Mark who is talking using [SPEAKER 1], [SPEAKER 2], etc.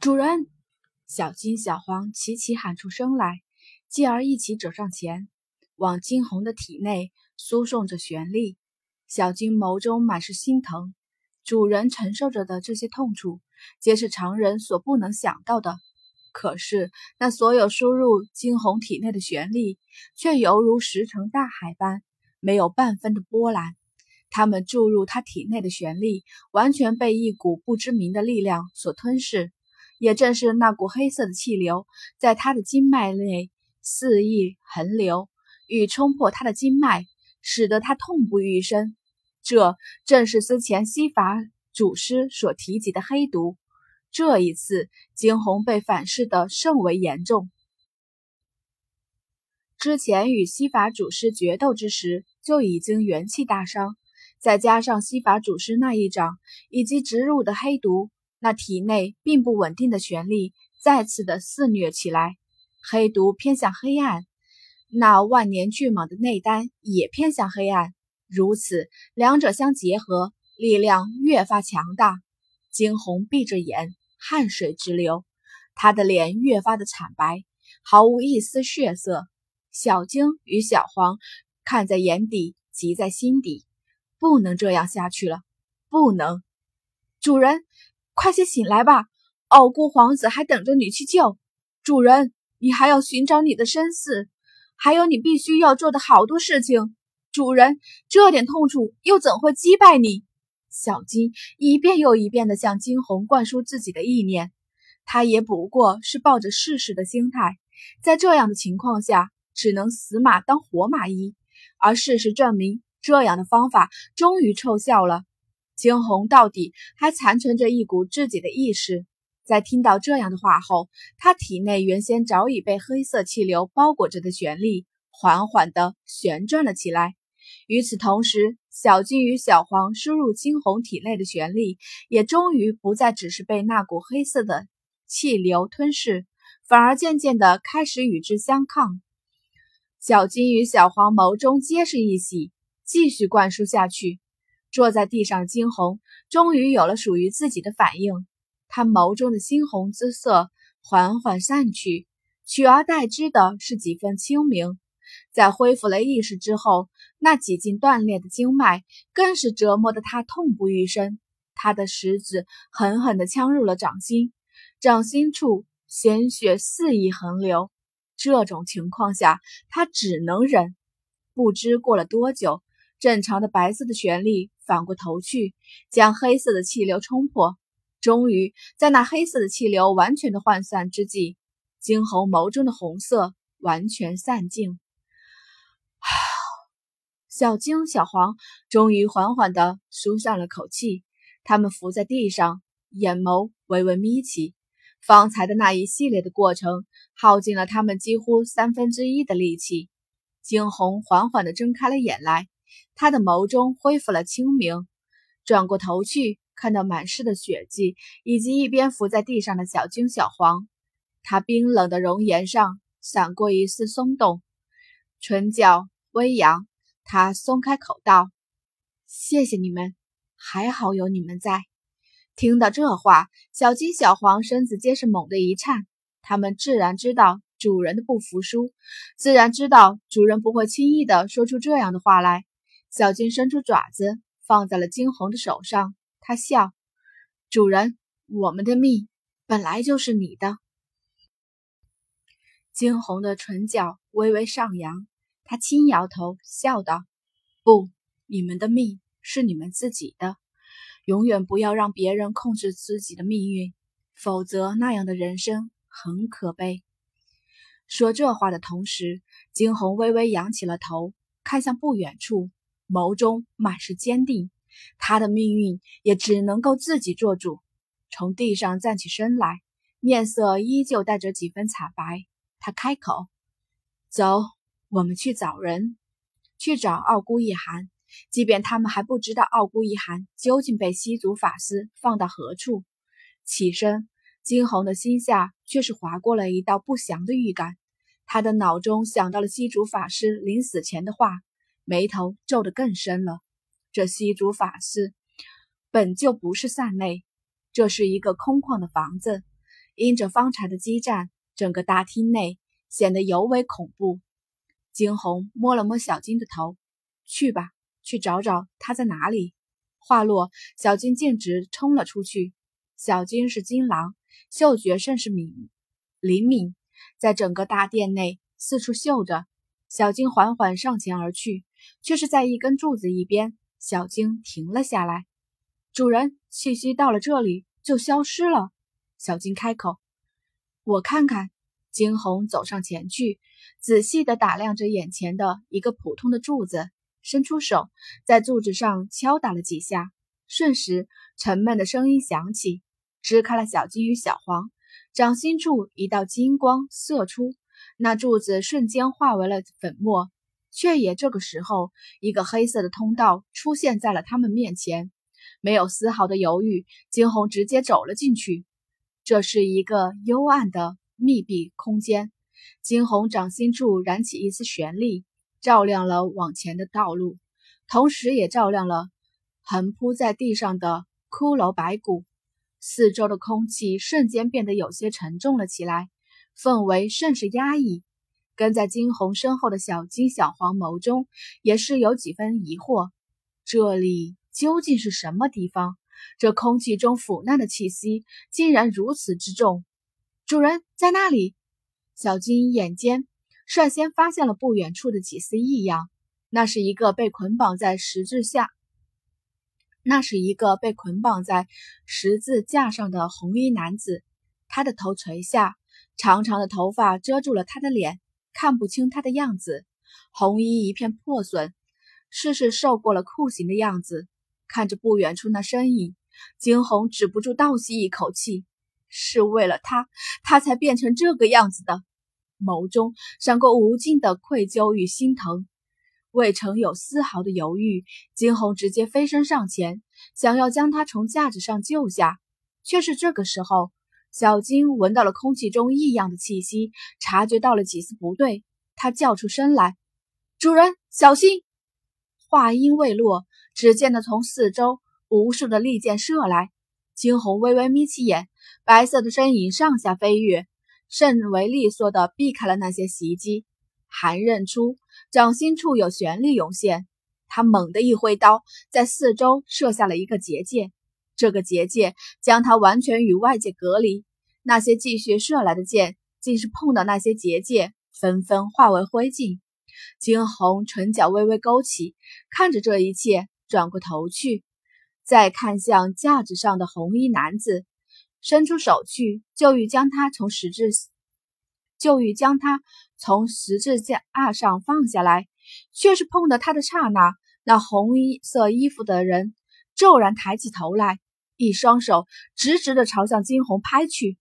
[SPEAKER 1] 主人！小金、小黄齐齐喊出声来，继而一起走上前，往金红的体内输送着旋力。小金眸中满是心疼，主人承受着的这些痛楚，皆是常人所不能想到的。可是那所有输入金红体内的旋力，却犹如石沉大海般，没有半分的波澜。他们注入他体内的旋力，完全被一股不知名的力量所吞噬。也正是那股黑色的气流，在他的经脉内肆意横流，欲冲破他的经脉，使得他痛不欲生。这正是之前西法祖师所提及的黑毒。这一次，惊鸿被反噬的甚为严重。之前与西法祖师决斗之时，就已经元气大伤，再加上西法祖师那一掌以及植入的黑毒，那体内并不稳定的旋力再次的肆虐起来。黑毒偏向黑暗，那万年巨蟒的内丹也偏向黑暗。如此，两者相结合，力量越发强大。惊鸿闭着眼，汗水直流，他的脸越发的惨白，毫无一丝血色。小晶与小黄看在眼底，急在心底，不能这样下去了，不能！主人，快些醒来吧，傲孤皇子还等着你去救。主人，你还要寻找你的身世，还有你必须要做的好多事情。主人，这点痛楚又怎会击败你？小金一遍又一遍地向金红灌输自己的意念，他也不过是抱着试试的心态，在这样的情况下，只能死马当活马医。而事实证明，这样的方法终于奏效了。惊鸿到底还残存着一股自己的意识，在听到这样的话后，他体内原先早已被黑色气流包裹着的旋力，缓缓地旋转了起来。与此同时，小金与小黄输入惊鸿体内的旋力，也终于不再只是被那股黑色的气流吞噬，反而渐渐的开始与之相抗。小金与小黄眸中皆是一喜，继续灌输下去。坐在地上的金红终于有了属于自己的反应，他眸中的猩红之色缓缓散去，取而代之的是几分清明。在恢复了意识之后，那几近断裂的经脉更是折磨得他痛不欲生。他的食指狠狠地呛入了掌心，掌心处鲜血肆意横流。这种情况下，他只能忍。不知过了多久，正常的白色的旋律反过头去，将黑色的气流冲破。终于，在那黑色的气流完全的涣散之际，惊鸿眸中的红色完全散尽。小金、小黄终于缓缓地舒上了口气，他们伏在地上，眼眸微微眯起。方才的那一系列的过程，耗尽了他们几乎三分之一的力气。惊鸿缓缓地睁开了眼来，他的眸中恢复了清明，转过头去，看到满室的血迹，以及一边伏在地上的小金、小黄，他冰冷的容颜上闪过一丝松动。唇角微扬，他松开口道：“谢谢你们，还好有你们在。”听到这话，小金、小黄身子皆是猛地一颤。他们自然知道主人的不服输，自然知道主人不会轻易的说出这样的话来。小金伸出爪子放在了金红的手上，他笑：“主人，我们的命本来就是你的。”惊鸿的唇角微微上扬，他轻摇头，笑道：“不，你们的命是你们自己的，永远不要让别人控制自己的命运，否则那样的人生很可悲。”说这话的同时，惊鸿微微扬起了头，看向不远处，眸中满是坚定。他的命运也只能够自己做主。从地上站起身来，面色依旧带着几分惨白。他开口：“走，我们去找人，去找傲孤一寒。即便他们还不知道傲孤一寒究竟被西族法师放到何处。”起身，惊鸿的心下却是划过了一道不祥的预感。他的脑中想到了西族法师临死前的话，眉头皱得更深了。这西竹法师本就不是善类，这是一个空旷的房子。因着方才的激战，整个大厅内显得尤为恐怖。惊鸿摸了摸小金的头，去吧，去找找他在哪里。话落，小金径直冲了出去。小金是金狼，嗅觉甚是敏灵敏，在整个大殿内四处嗅着。小金缓缓上前而去，却是在一根柱子一边，小金停了下来。主人，气息到了这里就消失了。小金开口：“我看看。”惊鸿走上前去，仔细地打量着眼前的一个普通的柱子，伸出手在柱子上敲打了几下，瞬时沉闷的声音响起。支开了小金与小黄，掌心处一道金光射出，那柱子瞬间化为了粉末。却也这个时候，一个黑色的通道出现在了他们面前，没有丝毫的犹豫，惊鸿直接走了进去。这是一个幽暗的密闭空间，惊鸿掌心处燃起一丝玄力，照亮了往前的道路，同时也照亮了横铺在地上的骷髅白骨。四周的空气瞬间变得有些沉重了起来，氛围甚是压抑。跟在金红身后的小金、小黄眸中也是有几分疑惑：这里究竟是什么地方？这空气中腐烂的气息竟然如此之重！主人在那里？小金眼尖，率先发现了不远处的几丝异样。那是一个被捆绑在十字下。那是一个被捆绑在十字架上的红衣男子，他的头垂下，长长的头发遮住了他的脸，看不清他的样子。红衣一片破损，似是受过了酷刑的样子。看着不远处那身影，惊鸿止不住倒吸一口气，是为了他，他才变成这个样子的。眸中闪过无尽的愧疚与心疼。未曾有丝毫的犹豫，惊鸿直接飞身上前，想要将他从架子上救下。却是这个时候，小金闻到了空气中异样的气息，察觉到了几丝不对，他叫出声来：“主人，小心！”话音未落，只见得从四周无数的利箭射来。惊鸿微微眯起眼，白色的身影上下飞跃，甚为利索地避开了那些袭击。韩认出掌心处有玄力涌现，他猛地一挥刀，在四周设下了一个结界。这个结界将他完全与外界隔离。那些继续射来的箭，竟是碰到那些结界，纷纷化为灰烬。惊鸿唇角微微勾起，看着这一切，转过头去，再看向架子上的红衣男子，伸出手去，就欲将他从十字。就欲将他从十字架上放下来，却是碰到他的刹那，那红衣色衣服的人骤然抬起头来，一双手直直的朝向金红拍去。